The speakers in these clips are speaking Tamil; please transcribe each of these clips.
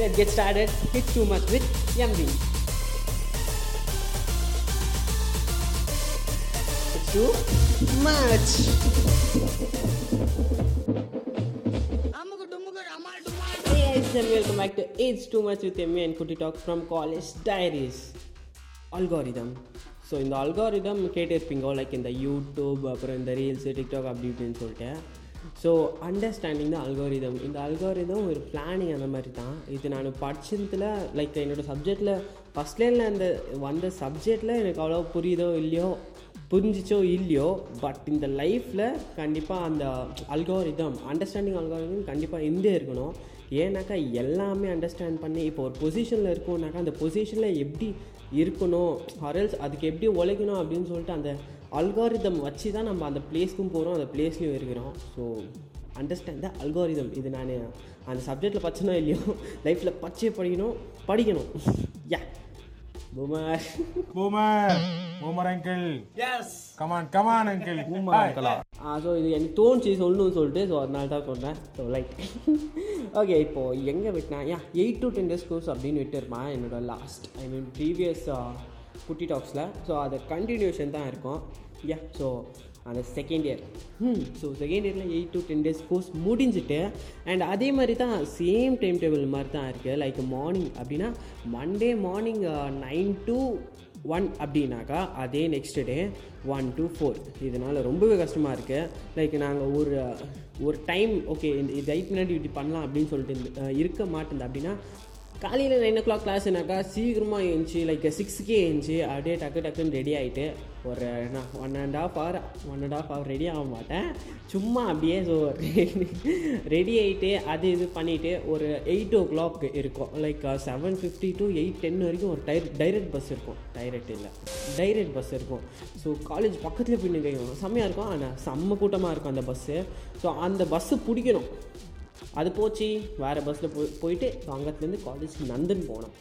let's get started. It's too much with MV. It's too much. Hey guys, and welcome back to It's Too Much with MV and Kuti Talk from College Diaries. Algorithm. So இந்த அல்காரிதம் கேட்டிருப்பீங்க லைக் இந்த யூடியூப் அப்புறம் இந்த ரீல்ஸு டிக்டாக் அப்படி இப்படின்னு சொல்லிட்டு ஸோ அண்டர்ஸ்டாண்டிங் தான் அல்காரிதம் இந்த அல்காரிதம் ஒரு பிளானிங் அந்த மாதிரி தான் இது நான் படிச்சதுல லைக் என்னோடய சப்ஜெக்டில் லைனில் அந்த வந்த சப்ஜெக்டில் எனக்கு அவ்வளோ புரியுதோ இல்லையோ புரிஞ்சிச்சோ இல்லையோ பட் இந்த லைஃப்பில் கண்டிப்பாக அந்த அல்காரிதம் அண்டர்ஸ்டாண்டிங் அல்காரிதம் கண்டிப்பாக இருந்தே இருக்கணும். ஏன்னாக்கா எல்லாமே அண்டர்ஸ்டாண்ட் பண்ணி இப்போ ஒரு பொசிஷனில் இருக்கோம்னாக்கா அந்த பொசிஷனில் எப்படி இருக்கணும் அரல்ஸ் அதுக்கு எப்படி உழைக்கணும் அப்படின்னு சொல்லிட்டு அந்த அல்காரிதம் வச்சு தான் நம்ம அந்த பிளேஸ்க்கும் போகிறோம் அந்த பிளேஸ்லையும் இருக்கிறோம் ஸோ அண்டர்ஸ்டாண்ட் த அல்காரிதம் இது நான் அந்த சப்ஜெக்டில் பச்சனோ இல்லையோ லைஃப்பில் பச்சையை படிக்கணும் படிக்கணும் yeah boomer Boomer! Boomer uncle! Yes! Come on, come on uncle! Boomer Hi. uncle ஆ? ஸோ இது எனக்கு தோணுச்சு சொல்லணும்னு சொல்லிட்டு ஸோ அதனால தான் சொன்னேன் ஸோ லைக் ஓகே இப்போது எங்கே விட்டினா yeah eight to ten days course அப்படின்னு விட்டுருப்பேன் என்னோட லாஸ்ட் ஐ மீன் ப்ரீவியஸ் குட்டி டாக்ஸில் ஸோ அது கண்டினியூஷன் தான் இருக்கும். யா ஸோ அந்த செகண்ட் இயர் ம் ஸோ செகண்ட் இயரில் eight to ten days course முடிஞ்சிட்டு அண்ட் அதே மாதிரி தான் சேம் டைம் டேபிள் மாதிரி தான் இருக்குது லைக் மார்னிங் அப்படின்னா Monday morning nine to one அப்படின்னாக்கா அதே next day one to four இதனால் ரொம்பவே கஷ்டமாக இருக்குது லைக் நாங்கள் ஒரு ஒரு டைம் ஓகே இந்த இது ஐட் முன்னாடி இப்படி பண்ணலாம் அப்படின்னு சொல்லிட்டு uh, இருக்க மாட்டேங்குது அப்படின்னா காலையில் நைன் ஓ கிளாக் கிளாஸ்னாக்கா சீக்கிரமாக எழுந்துச்சி லைக் சிக்ஸுக்கே எழுந்துச்சி. அப்படியே டக்கு டக்குன்னு ரெடி ஆகிட்டு ஒரு நான் one and half hour one and half hour ready ஆக மாட்டேன். சும்மா அப்படியே ஸோ ரெடி ஆகிட்டு அது இது பண்ணிவிட்டு ஒரு எயிட் ஓ கிளாக் இருக்கும் like seven fifty to eight ten வரைக்கும் ஒரு டைர் டைரக்ட் பஸ் இருக்கும். டைரக்ட் இல்லை. டைரக்ட் பஸ் இருக்கும். ஸோ காலேஜ் பக்கத்தில் பின்னு நிற்கும் செம்மையாக இருக்கும். ஆனால் செம்ம கூட்டமாக இருக்கும் அந்த பஸ்ஸு ஸோ அந்த பஸ்ஸு பிடிக்கணும். அது போச்சு வேறு பஸ்ஸில் போய் போயிட்டு அங்கத்துலேருந்து காலேஜ் நந்தன் போனோம்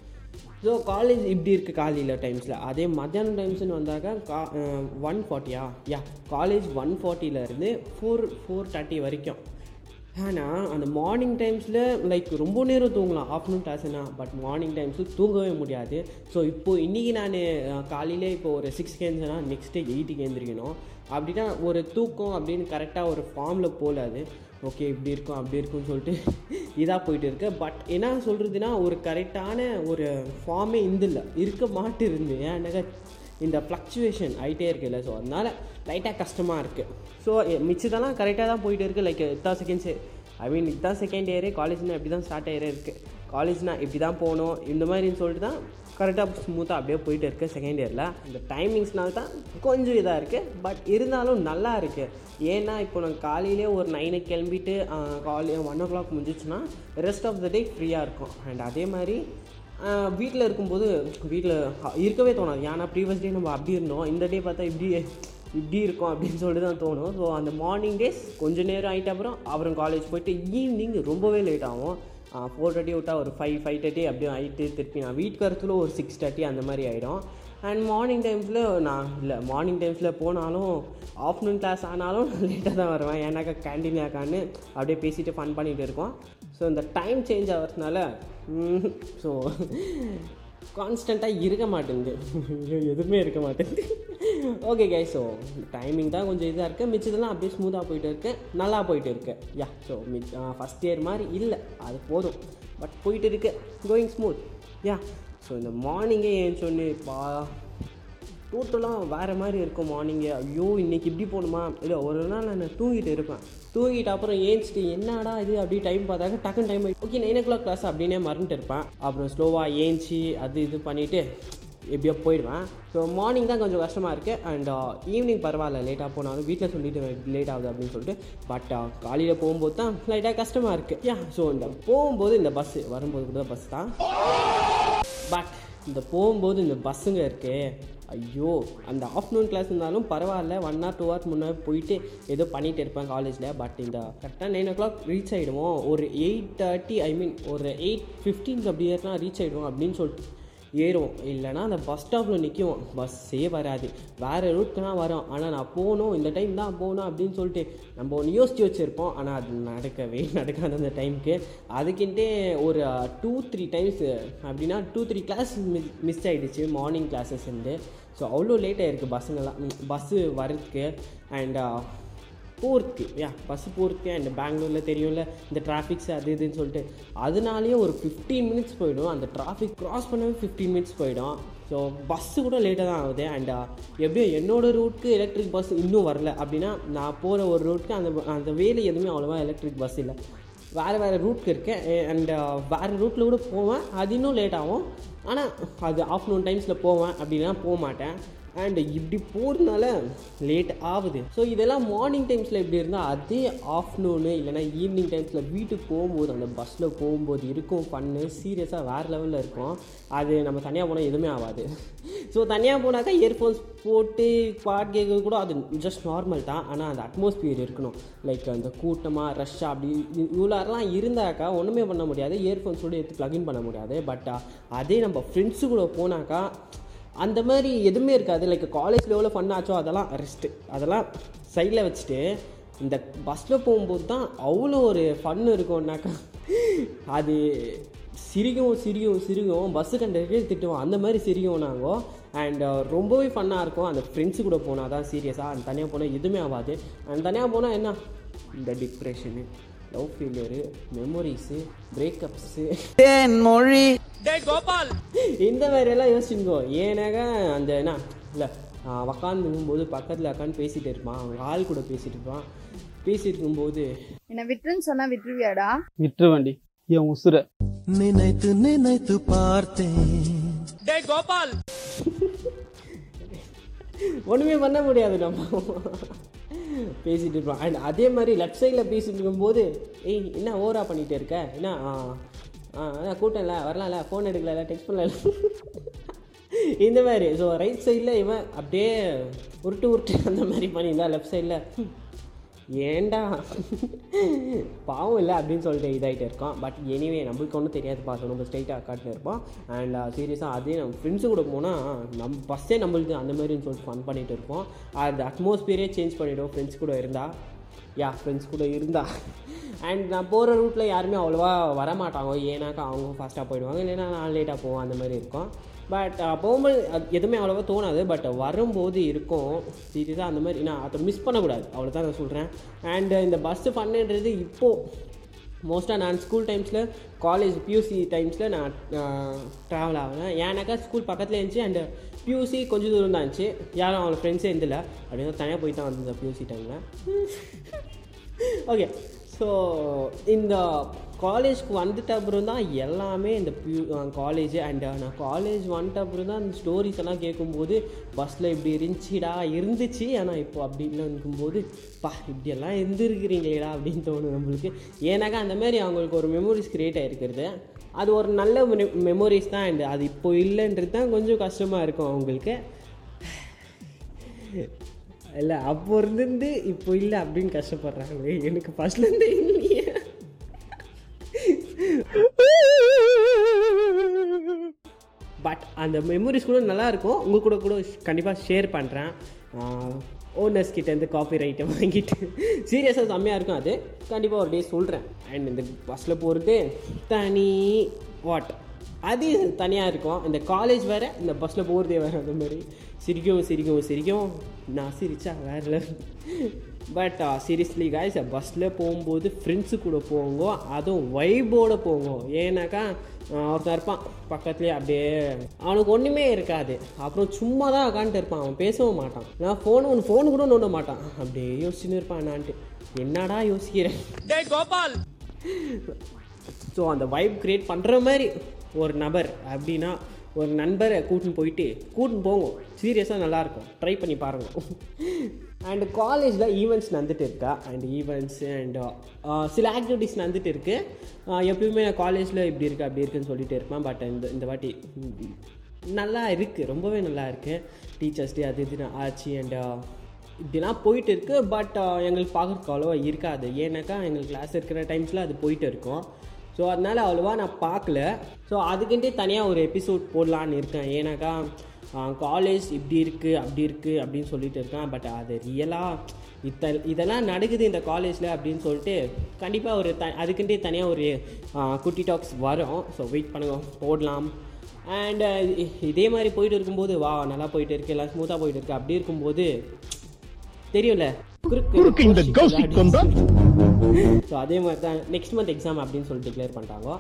ஸோ காலேஜ் இப்படி இருக்குது காலையில் டைம்ஸில் அதே மத்தியானம் டைம்ஸ்னு வந்தாக்கா கா ஒன் ஃபார்ட்டியா யா காலேஜ் ஒன் ஃபார்ட்டியிலேருந்து ஃபோர் ஃபோர் தேர்ட்டி வரைக்கும். ஆனால் அந்த மார்னிங் டைம்ஸில் லைக் ரொம்ப நேரம் தூங்கலாம். ஆஃப்டர்நூன் கிளாஸ்னா பட் மார்னிங் டைம்ஸில் தூங்கவே முடியாது. ஸோ இப்போது இன்றைக்கி நான் காலையிலே இப்போ ஒரு சிக்ஸ் கேந்துனா நெக்ஸ்ட் டே எயிட்டுக்கு எழுந்திரிக்கணும். அப்படின்னா ஒரு தூக்கம் அப்படின்னு கரெக்டாக ஒரு ஃபார்மில் போகல அது ஓகே இப்படி இருக்கும் அப்படி இருக்கும்னு சொல்லிட்டு இதாக போயிட்டு இருக்கு. பட் என்ன சொல்கிறதுனா ஒரு கரெக்டான ஒரு ஃபார்மே இல்லை இருக்க மாட்டிருந்து. ஏன்னாக்கா இந்த ஃப்ளக்சுவேஷன் ஆகிட்டே இருக்குல்ல. ஸோ அதனால் லைட்டாக கஷ்டமாக இருக்குது ஸோ மிச்சதெல்லாம் கரெக்டாக தான் போயிட்டு இருக்குது லைக் இத்தா செகண்ட்ஸு ஐ மீன் இதுதான் செகண்ட் இயரு காலேஜ்னா இப்படி தான் ஸ்டார்ட் ஆகிட்டே இருக்குது காலேஜ்னால் இப்படி தான் போகணும். இந்த மாதிரின்னு சொல்லிட்டு தான் கரெக்டாக ஸ்மூத்தாக அப்படியே போயிட்டு இருக்குது செகண்ட் இயரில் இந்த டைமிங்ஸ்னால தான் கொஞ்சம் இதாக இருக்குது பட் இருந்தாலும் நல்லா இருக்குது ஏன்னா இப்போ நான் காலையிலே ஒரு நைனை கிளம்பிட்டு காலை ஒன் ஓ கிளாக் முடிஞ்சிச்சுன்னா ரெஸ்ட் ஆஃப் த டே ஃப்ரீயாக இருக்கும். அண்ட் அதே மாதிரி வீட்டில் இருக்கும்போது வீட்டில் இருக்கவே தோணாது. ஏன்னா ப்ரீவியஸ் டே நம்ம அப்படி இருந்தோம். இந்த டே பார்த்தா இப்படி இப்படி இருக்கும் அப்படின்னு சொல்லிட்டு தான் தோணும். ஸோ அந்த மார்னிங் டேஸ் கொஞ்சம் நேரம் ஆகிட்ட அப்புறம் அப்புறம் காலேஜ் போயிட்டு ஈவினிங் ரொம்பவே லேட் ஆகும். ஃபோர் தேர்ட்டி விட்டால் ஒரு ஃபைவ் ஃபைவ் தேர்ட்டி அப்படியே ஆகிட்டு திருப்பி நான் வீட்டுக்கு வரத்துல ஒரு சிக்ஸ் தேர்ட்டி அந்த மாதிரி ஆகிடும் அண்ட் மார்னிங் டைம்ஸில் நான் இல்லை மார்னிங் டைம்ஸில் போனாலும் ஆஃப்டர்நூன் கிளாஸ் ஆனாலும் நான் லேட்டாக தான் வருவேன். ஏன்னாக்கா கேன்டீன் ஆக்கான்னு அப்படியே பேசிட்டு ஃபன் பண்ணிகிட்டு இருக்கோம். ஸோ இந்த டைம் சேஞ்ச் ஆகிறதுனால ஸோ கான்ஸ்டண்ட்டாக இருக்க மாட்டேங்குது. எதுவுமே இருக்க மாட்டேங்குது. ஓகே கை ஸோ டைமிங் தான் கொஞ்சம் இதாக இருக்குது மிச்சதெல்லாம் அப்படியே ஸ்மூத்தாக போயிட்டு இருக்கு. நல்லா போயிட்டு இருக்கு. Yeah so much first year மாதிரி இல்லை. அது போதும். பட் போயிட்டு இருக்கு. கோயிங் ஸ்மூத் யா ஸோ இந்த மார்னிங்கே ஏன் சொன்னு பா டோட்டலாக வேறு மாதிரி இருக்கும் மார்னிங்கு ஐயோ இன்றைக்கி இப்படி போகணுமா? இல்லை ஒரு நாள் நான் தூங்கிட்டு இருப்பேன். தூங்கிட்டு அப்புறம் ஏஞ்சிட்டு என்னடா இது? அப்படி டைம் பார்த்தாக்க டக்குன்னு time okay nine o'clock class அப்படின்னே மறந்துட்டு இருப்பேன். அப்புறம் ஸ்லோவாக ஏஞ்சி அது இது பண்ணிவிட்டு எப்படியோ போயிடுவேன். ஸோ மார்னிங் தான் கொஞ்சம் கஷ்டமாக இருக்குது அண்ட் ஈவினிங் uh, பரவாயில்ல லேட்டாக போனாலும் வீட்டில் சொல்லிட்டு லேட் ஆகுது அப்படின்னு சொல்லிட்டு. பட் uh, காலையில் போகும்போது தான் லைட்டாக கஷ்டமாக இருக்குது யா ஸோ இந்த போகும்போது இந்த பஸ்ஸு வரும்போது கூட பஸ் தான். பட் இந்த போகும்போது இந்த பஸ்ஸுங்க இருக்குது ஐயோ அந்த ஆஃப்டர்நூன் கிளாஸ் இருந்தாலும் பரவாயில்ல. ஒன் ஆர் டூ ஹவர்ஸ் முன்னாடி போயிட்டு ஏதோ பண்ணிகிட்டு இருப்பேன் காலேஜில் பட் இந்த கரெக்டாக நைன் ஓ கிளாக் ரீச் ஆகிடுவோம் ஒரு எயிட் தேர்ட்டி ஐ மீன் ஒரு எயிட் ஃபிஃப்டீன் அப்படி ஏறினா ரீச் ஆகிடுவோம் அப்படின்னு சொல்லிட்டு ஏறுவோம். இல்லைன்னா அந்த பஸ் ஸ்டாப்பில் நிற்கும் பஸ்ஸே வராது. வேறு ரூட்க்குனா வரும். ஆனால் நான் போகணும். இந்த டைம் தான் போகணும் அப்படின்னு சொல்லிட்டு நம்ம ஒன்று யோசித்து வச்சுருப்போம். ஆனால் அது நடக்கவே நடக்காது அந்த டைமுக்கு அதுக்கிட்டே ஒரு டூ த்ரீ டைம்ஸ் அப்படின்னா two three class miss miss ஆகிடுச்சு மார்னிங் கிளாஸஸ் இருந்து. ஸோ அவ்வளோ லேட் ஆகிருக்கு பஸ்ஸுங்கெல்லாம். பஸ்ஸு வரதுக்கு அண்ட் போகிறதுக்கு யா பஸ் uh, போகிறதுக்கு அண்ட் பெங்களூரில் தெரியும்ல இந்த டிராஃபிக்ஸ் அது இதுன்னு சொல்லிட்டு. அதனாலேயே ஒரு ஃபிஃப்டீன் மினிட்ஸ் போயிடும். அந்த டிராஃபிக் க்ராஸ் பண்ணவே ஃபிஃப்டீன் மினிட்ஸ் போயிடும். ஸோ பஸ்ஸு கூட லேட்டாக தான் ஆகுது. அண்ட் uh, எப்படியும் என்னோடய ரூட்க்கு எலக்ட்ரிக் பஸ் இன்னும் வரல. அப்படின்னா நான் போகிற ஒரு ரூட்க்கு அந்த அந்த வேலை எதுவுமே அவ்வளோவா எலக்ட்ரிக் பஸ் இல்லை. வேறு வேறு ரூட்க்கு இருக்கேன். அண்ட் வேறு ரூட்டில் கூட போவேன். அது இன்னும் லேட் ஆகும். ஆனால் அது ஆஃப்டர்நூன் டைம்ஸில் போவேன் அப்படின்னா போக மாட்டேன். அண்ட் இப்படி போகிறதுனால லேட் ஆகுது. ஸோ இதெல்லாம் மார்னிங் டைம்ஸில் இப்படி இருந்தால் அதே ஆஃப்டர்நூனு இல்லைனா ஈவினிங் டைம்ஸில் வீட்டுக்கு போகும்போது அந்த பஸ்ஸில் போகும்போது இருக்கும் பண்ணு சீரியஸாக வேறு லெவலில் இருக்கும். அது நம்ம தனியாக போனால் எதுவுமே ஆகாது. ஸோ தனியாக போனாக்கா இயர்ஃபோன்ஸ் போட்டு பாட் கேட்கறது கூட அது ஜஸ்ட் நார்மல் தான். ஆனால் அந்த அட்மாஸ்பியர் இருக்கணும். லைக் அந்த கூட்டமாக ரஷ்ஷாக அப்படி இவ்வளோலாம் இருந்தாக்கா ஒன்றுமே பண்ண முடியாது. இயர்ஃபோன்ஸோடு எடுத்து ப்ளகின் பண்ண முடியாது. பட் அதே நம்ம ஃப்ரெண்ட்ஸு கூட போனாக்கா அந்த மாதிரி எதுவுமே இருக்காது. லைக் காலேஜில் எவ்வளோ ஃபன் ஆச்சோ அதெல்லாம் ரெஸ்ட்டு அதெல்லாம் சைடில் வச்சுட்டு இந்த பஸ்ஸில் போகும்போது தான் அவ்வளோ ஒரு ஃபன் இருக்கும்னாக்கா அது சிரிக்கும் சிரிக்கும் சிரிக்கும் பஸ்ஸு கண்டக்டரே திட்டுவோம். அந்த மாதிரி சிரிக்கும் நாங்கள் அண்ட் uh, ரொம்பவே ஃபன்னாக இருக்கும். அந்த ஃப்ரெண்ட்ஸு கூட போனால் தான் சீரியஸாக அந்த தனியாக போனால் எதுவுமே ஆகாது. அந்த தனியாக போனால் என்ன? இந்த depression love failure memories breakups Thenmozhi இந்த மாதிரியெல்லாம் யோசிச்சுங்கோ. ஏன்னாக்கா அந்த என்ன இல்லை உக்காந்துக்கும்போது பக்கத்தில் உட்காந்து பேசிகிட்டு இருப்பான். அவங்க ஆள் கூட பேசிகிட்டு இருப்பான். பேசிட்டு இருக்கும்போது என்ன விட்டுருன்னு சொன்னா விட்டுருவியாடா? விட்டுருவண்டி என் உசுர. நினைத்து நினைத்து பார்த்தேன். ஒன்றுமே பண்ண முடியாது நம்ம. பேசிகிட்டு இருப்பான் அண்ட் அதே மாதிரி லெஃப்ட் சைடில் பேசிகிட்டு இருக்கும்போது ஏய் என்ன ஓவராக பண்ணிகிட்டு இருக்க? என்ன? ஆ ஆ கூட்டம்ல வரலாம்ல ஃபோன் எடுக்கல டெக்ஸ்ட் பண்ணல. இந்த மாதிரி. ஸோ ரைட் சைடில் இவன் அப்படியே உருட்டு உருட்டு அந்த மாதிரி பண்ணியிருந்தா லெஃப்ட் சைடில் ஏன்டா பாவம் இல்லை அப்படின்னு சொல்லிட்டு இதாகிட்டு இருக்கோம். பட் எனிவே நம்மளுக்கு ஒன்றும் தெரியாது பார்த்து நம்ம ஸ்ட்ரைட்டாக காட்டில் இருப்போம். அண்ட் சீரியஸாக uh, அதே நம்ம ஃப்ரெண்ட்ஸு கூட போனால் நம் பஸ்ஸே நம்மளுக்கு அந்த மாதிரின்னு சொல்லிட்டு ஃபன் பண்ணிகிட்டு இருப்போம். அது அட்மாஸ்பியரே சேஞ்ச் பண்ணிவிடும் ஃப்ரெண்ட்ஸ் கூட இருந்தால் யா ஃப்ரெண்ட்ஸ் கூட இருந்தா. அண்ட் நான் போகிற ரூட்டில் யாருமே அவ்வளோவா வரமாட்டாங்க. ஏன்னாக்கா அவங்க ஃபாஸ்ட்டாக போயிடுவாங்க. இல்லைன்னா நான் லேட்டாக போவோம் அந்த மாதிரி இருக்கும். பட் போகும்போது அது எதுவுமே அவ்வளோவா தோணாது. பட் வரும்போது இருக்கும். சீரியஸாக அந்த மாதிரி. நான் அதை மிஸ் பண்ணக்கூடாது. அவ்வளோதான் நான் சொல்கிறேன் அண்ட் இந்த பஸ்ஸு பண்ணுன்றது இப்போது மோஸ்ட்டாக நான் ஸ்கூல் டைம்ஸில் காலேஜ் பியூசி டைம்ஸில் நான் ட்ராவல் ஆகிறேன் ஏன்னாக்கா ஸ்கூல் பக்கத்தில் இருந்துச்சு. அண்டு பியூசி கொஞ்சம் தூரம் தான் இருந்துச்சு. யாரும் அவங்க ஃப்ரெண்ட்ஸே இருந்தில்ல அப்படின்னு தனியாக போய் தான் வந்தேன் பியூசி டைமில் ஓகே ஸோ இந்த காலேஜ்க்கு வந்துட்ட அப்புறம் தான் எல்லாமே இந்த பியூ காலேஜ் அண்ட் நான் காலேஜ் வந்துட்ட அப்புறம் தான் இந்த ஸ்டோரிஸ் எல்லாம் கேட்கும்போது பஸ்ஸில் இப்படி இருந்துச்சுடா இருந்துச்சு. ஆனால் இப்போ அப்படி இல்லை இருக்கும்போது பா இப்படியெல்லாம் இருந்துருக்கிறீங்களேடா அப்படின்னு தோணும் நம்மளுக்கு. ஏன்னாக்கா அந்தமாரி அவங்களுக்கு ஒரு மெமரிஸ் க்ரியேட் ஆகிருக்கிறது அது ஒரு நல்ல மெமரிஸ் தான் அது இப்போ இல்லைன்றது தான் கொஞ்சம் கஷ்டமாக இருக்கும் அவங்களுக்கு. இல்லை அப்போ இருந்து இப்போ இல்லை அப்படின்னு கஷ்டப்படுறாங்களே. எனக்கு ஃபர்ஸ்ட்லேருந்து இல்லையே. பட் அந்த மெமரிஸ் கூட நல்லாயிருக்கும் உங்கள் கூட கூட கண்டிப்பாக ஷேர் பண்ணுறேன் ஓனர்ஸ் கிட்டேருந்து காப்பி ரைட்டை வாங்கிட்டு. சீரியஸாக செம்மையாக இருக்கும் அது. கண்டிப்பாக ஒரு டே சொல்கிறேன் அண்ட் இந்த பஸ்ஸில் போகிறது தனி வாட் அது தனியாக இருக்கும். இந்த காலேஜ் வேறு இந்த பஸ்ஸில் போகிறதே வேறு அந்த மாதிரி. சிரிக்கவும் சிரிக்கவும் சிரிக்கவும் நான் சிரிச்சா வேறு பட் சீரியஸ்லி காய்ஸ் பஸ்ஸில் போகும்போது ஃப்ரெண்ட்ஸு கூட போங்க அதுவும் வைபோடு போங்க. ஏன்னாக்கா ஒருத்தன் இருப்பான் பக்கத்துலேயே அப்படியே அவனுக்கு ஒன்றுமே இருக்காது. அப்புறம் சும்மா தான் உட்காந்துட்டு இருப்பான் அவன் பேசவும் மாட்டான். நான் ஃபோன் ஒன்று ஃபோன் கூட நோண்ட மாட்டான். அப்படியே யோசிச்சுன்னு இருப்பான் என்னான்ட்டு. என்னடா யோசிக்கிறேன் ஸோ அந்த வைப் க்ரியேட் பண்ணுற மாதிரி. ஒரு நபர் அப்படின்னா ஒரு நண்பரை கூட்டின்னு போயிட்டு கூட்டின்னு போங்க. சீரியஸாக நல்லாயிருக்கும் ட்ரை பண்ணி பாருங்கள் அண்டு காலேஜில் ஈவெண்ட்ஸ் நடந்துட்டு இருக்கா? அண்ட் ஈவெண்ட்ஸ் அண்ட் சில ஆக்டிவிட்டீஸ் நடந்துட்டு இருக்குது uh, எப்பயுமே நான் காலேஜில் இப்படி இருக்குது அப்படி இருக்குன்னு சொல்லிட்டு இருப்பேன். பட் இந்த இந்த வாட்டி நல்லா இருக்குது ரொம்பவே நல்லா இருக்குது டீச்சர்ஸ் டே அது இதுன்னு ஆச்சு. அண்ட் uh, இப்படிலாம் போயிட்டு இருக்குது பட் uh, எங்களுக்கு பார்க்குறதுக்கு அவ்வளோவா இருக்காது. ஏன்னாக்கா எங்களுக்கு கிளாஸ் இருக்கிற டைம்ஸில் அது போயிட்டு இருக்கும். ஸோ அதனால் அவ்வளோவா நான் பார்க்கல. ஸோ அதுக்குன்ட்டே தனியாக ஒரு எபிசோட் போடலான்னு இருக்கேன். ஏன்னாக்கா காலேஜ் இப்படி இருக்குது அப்படி இருக்குது அப்படின்னு சொல்லிட்டு இருக்கேன். பட் அது ரியலாக இத்த இதெல்லாம் நடக்குது இந்த காலேஜில் அப்படின்னு சொல்லிட்டு கண்டிப்பாக ஒரு த அதுக்குன்ட்டே தனியாக ஒரு குட்டி டாக்ஸ் வரும். ஸோ வெயிட் பண்ணுங்க போடலாம். அண்ட் இதே மாதிரி போயிட்டு இருக்கும்போது வா நல்லா போயிட்டு இருக்கு எல்லாம் ஸ்மூத்தாக போயிட்டு இருக்கு. அப்படி இருக்கும்போது தெரியும்ல குறுக்கு ஸோ அதே மாதிரி தான் நெக்ஸ்ட் மந்த் எக்ஸாம் அப்படின்னு சொல்லி டிக்ளேர் பண்ணிட்டாங்க.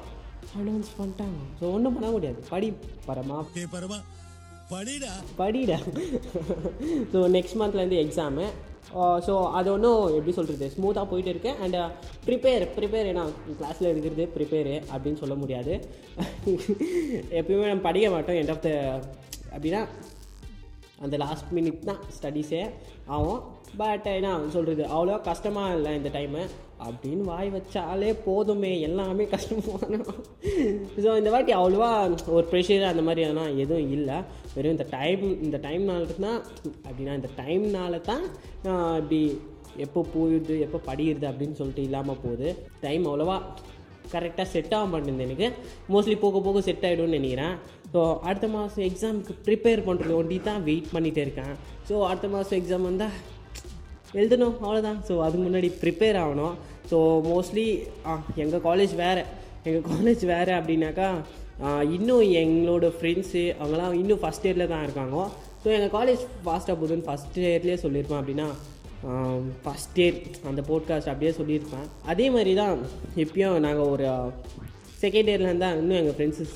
அனௌன்ஸ் பண்ணிட்டாங்க. ஸோ ஒன்றும் பண்ண முடியாது. படி பரமா. படிடா. ஸோ நெக்ஸ்ட் மந்த்லேருந்து எக்ஸாமு ஸோ அது ஒன்றும் எப்படி சொல்கிறது ஸ்மூத்தாக போயிட்டு இருக்கு. அண்ட் ப்ரிப்பேர் ப்ரிப்பேர் ஏன்னா கிளாஸில் இருக்கிறது ப்ரிப்பேரு அப்படின்னு சொல்ல முடியாது. எப்பயுமே நம்ம படிக்க மாட்டோம். எண்ட் ஆஃப் த அப்படின்னா அந்த லாஸ்ட் மினிட் தான் ஸ்டடீஸே ஆகும். பட் என்ன சொல்கிறது அவ்வளோ கஷ்டமாக இல்லை இந்த டைமு அப்படின்னு வாய் வச்சாலே போதுமே எல்லாமே கஷ்டமான ஸோ இந்த வாட்டி அவ்வளோவா ஒரு ப்ரெஷர் அந்த மாதிரி அதெல்லாம் எதுவும் இல்லை. வெறும் இந்த டைம் இந்த டைம்னால தான் அப்படின்னா இந்த டைம்னால தான் இப்படி எப்போ போயிடுது எப்போ படிக்கிறது அப்படின்னு சொல்லிட்டு இல்லாமல் போகுது. டைம் அவ்வளோவா கரெக்டாக செட் ஆக மாட்டேங்குது எனக்கு. மோஸ்ட்லி போக போக செட் ஆகிடும்னு நினைக்கிறேன். ஸோ அடுத்த மாதம் எக்ஸாமுக்கு ப்ரிப்பேர் பண்ணுறது ஒண்டி தான் வெயிட் பண்ணிகிட்டே இருக்கேன். ஸோ அடுத்த மாதம் எக்ஸாம் வந்தால் எழுதணும் அவ்வளோதான் ஸோ அதுக்கு முன்னாடி ப்ரிப்பேர் ஆகணும். ஸோ மோஸ்ட்லி எங்கள் காலேஜ் வேறு. எங்கள் காலேஜ் வேறு அப்படின்னாக்கா இன்னும் எங்களோட ஃப்ரெண்ட்ஸு அவங்களாம் இன்னும் ஃபஸ்ட் இயரில் தான் இருக்காங்க. ஸோ எங்கள் காலேஜ் ஃபாஸ்ட்டாக போகுதுன்னு ஃபஸ்ட் இயர்லேயே சொல்லியிருப்பேன் அப்படின்னா ஃபஸ்ட் இயர் அந்த போட்காஸ்ட் அப்படியே சொல்லியிருப்பேன். அதே மாதிரி தான் எப்பயும் நாங்கள் ஒரு செகண்ட் இயர்லேருந்து தான் இன்னும் எங்கள் ஃப்ரெண்ட்ஸு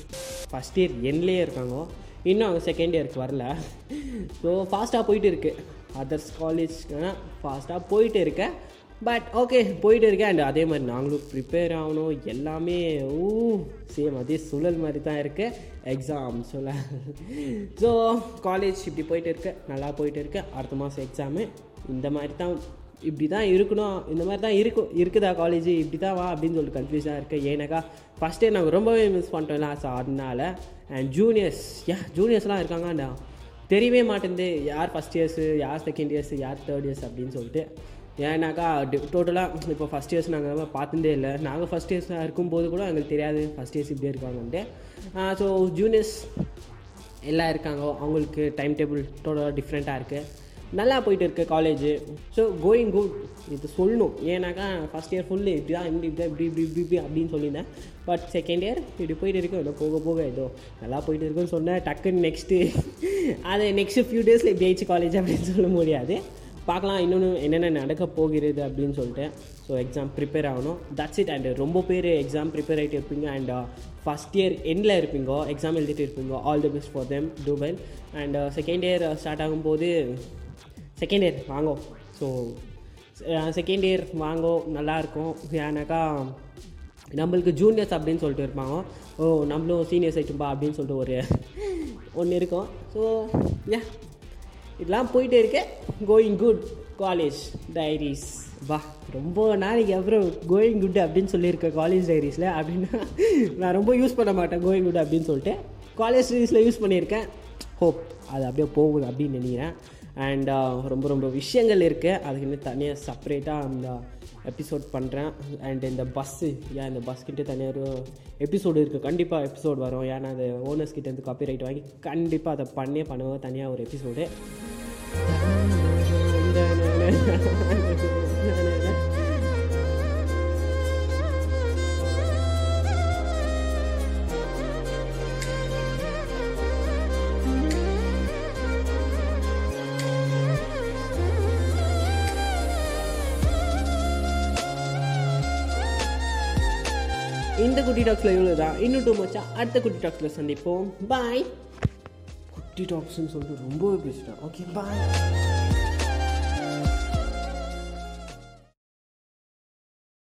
ஃபஸ்ட் இயர் எண்ட்லேயே இருக்காங்க. இன்னும் அவங்க செகண்ட் இயருக்கு வரல. ஸோ ஃபாஸ்ட்டாக போயிட்டு இருக்குது அதர்ஸ் காலேஜ்னால் ஃபாஸ்ட்டாக போயிட்டு இருக்கேன். பட் ஓகே போயிட்டு இருக்கேன். அண்ட் அதே மாதிரி நாங்களும் ப்ரிப்பேர் ஆகணும். எல்லாமே ஊ சேம் அதே சுழல் மாதிரி தான் இருக்குது எக்ஸாம் சொல்ல. ஸோ காலேஜ் இப்படி போயிட்டு இருக்கு. நல்லா போயிட்டு இருக்கு. அடுத்த மாதம் எக்ஸாமு இந்த மாதிரி தான் இப்படி தான் இருக்கணும். இந்த மாதிரி தான் இருக்கும் இருக்குதா காலேஜ் இப்படி தான் வா அப்படின்னு சொல்லிட்டு கன்ஃபியூஸாக இருக்குது ஏன்னாக்கா ஃபஸ்ட்டே இயர் நாங்கள் ரொம்பவே மிஸ் பண்ணிட்டோம்ல ஸோ அதனால. அண்ட் ஜூனியர்ஸ் ஏன் ஜூனியர்ஸ்லாம் இருக்காங்கண்ணா தெரியவே மாட்டேங்குது. யார் ஃபஸ்ட் இயர்ஸு யார் செகண்ட் இயர்ஸ் யார் தேர்ட் இயர்ஸ் அப்படின்னு சொல்லிட்டு. ஏன்னாக்கா டோட்டலாக இப்போ ஃபஸ்ட் இயர்ஸ் நாங்கள் பார்த்ததே இல்லை. நாங்கள் ஃபஸ்ட் இயர்ஸாக இருக்கும்போது கூட எங்களுக்கு தெரியாது ஃபஸ்ட் இயர்ஸ் இப்படியே இருக்காங்கன்ட்டு. ஸோ ஜூனியர்ஸ் எல்லாம் இருக்காங்க. அவங்களுக்கு டைம் டேபிள் டோட்டலாக டிஃப்ரெண்ட்டாக இருக்குது நல்லா போயிட்டு இருக்கு காலேஜு ஸோ கோயிங் குட் இது சொல்லணும். ஏன்னாக்கா ஃபஸ்ட் இயர் ஃபுல்லு இப்படி தான் இப்படி இப்படி இப்படி இப்படி இப்படி இப்படி அப்படின்னு சொல்லியிருந்தேன். பட் செகண்ட் இயர் இப்படி போயிட்டு இருக்கு. ஏதோ போக போக ஏதோ நல்லா போயிட்டு இருக்குன்னு சொன்னேன். டக்குன்னு நெக்ஸ்ட்டு அது நெக்ஸ்ட்டு ஃபியூ டேஸில் இப்படி ஆயிடுச்சு காலேஜ் அப்படின்னு சொல்ல முடியாது. பார்க்கலாம் இன்னொன்று என்னென்ன நடக்க போகிறது அப்படின்னு சொல்லிட்டு. ஸோ எக்ஸாம் ப்ரிப்பேர் ஆகணும். தட்ஸ் இட் அண்ட் ரொம்ப பேர் எக்ஸாம் ப்ரிப்பேர் ஆகிட்டு இருப்பீங்க. அண்ட் ஃபஸ்ட் இயர் எண்டில் இருப்பீங்க. எக்ஸாம் எழுதிட்டு இருப்பீங்க. All the best for them do well and second year start ஆகும்போது செகண்ட் இயர் வாங்கோ. ஸோ செகண்ட் இயர் வாங்கோ. நல்லாயிருக்கும் ஏன்னாக்கா நம்மளுக்கு ஜூனியர்ஸ் அப்படின்னு சொல்லிட்டு இருப்பாங்க. ஓ நம்மளும் சீனியர்ஸ் ஆகிட்டும்பா அப்படின்னு சொல்லிட்டு ஒரு ஒன்று இருக்கும். ஸோ ஏன் இதெல்லாம் போயிட்டே இருக்கேன் கோயிங் குட் காலேஜ் டைரிஸ் வா ரொம்ப நாளைக்கு அப்புறம் கோயிங் குட் அப்படின்னு சொல்லியிருக்கேன் காலேஜ் டைரிஸில் அப்படின்னா நான் ரொம்ப யூஸ் பண்ண மாட்டேன் கோயிங் குட் அப்படின்னு சொல்லிட்டு. காலேஜ் டைரிஸில் யூஸ் பண்ணியிருக்கேன். ஹோப் அது அப்படியே போகுது அப்படின்னு நினைக்கிறேன். அண்ட் ரொம்ப ரொம்ப விஷயங்கள் இருக்குது அதுக்குன்னு தனியாக செப்பரேட்டாக அந்த எபிசோட் பண்ணுறேன் அண்ட் இந்த பஸ்ஸு ஏன் இந்த பஸ்கிட்டே தனியாக ஒரு எபிசோடு இருக்குது கண்டிப்பாக எபிசோட் வரும். ஏன்னா அது ஓனர்ஸ் கிட்டேருந்து காப்பி ரைட் வாங்கி கண்டிப்பாக அதை பண்ணே பண்ணுவேன் தனியாக ஒரு எபிசோடு இந்த குட்டி டாக்ஸில் இவ்வளோ தான் இன்னும் டூ மச்சா அடுத்த குட்டி டாக்ஸில் சந்திப்போம். பாய் குட்டி டாக்ஸ்னு சொல்லிட்டு ரொம்பவே பேசிட்டேன். Okay bye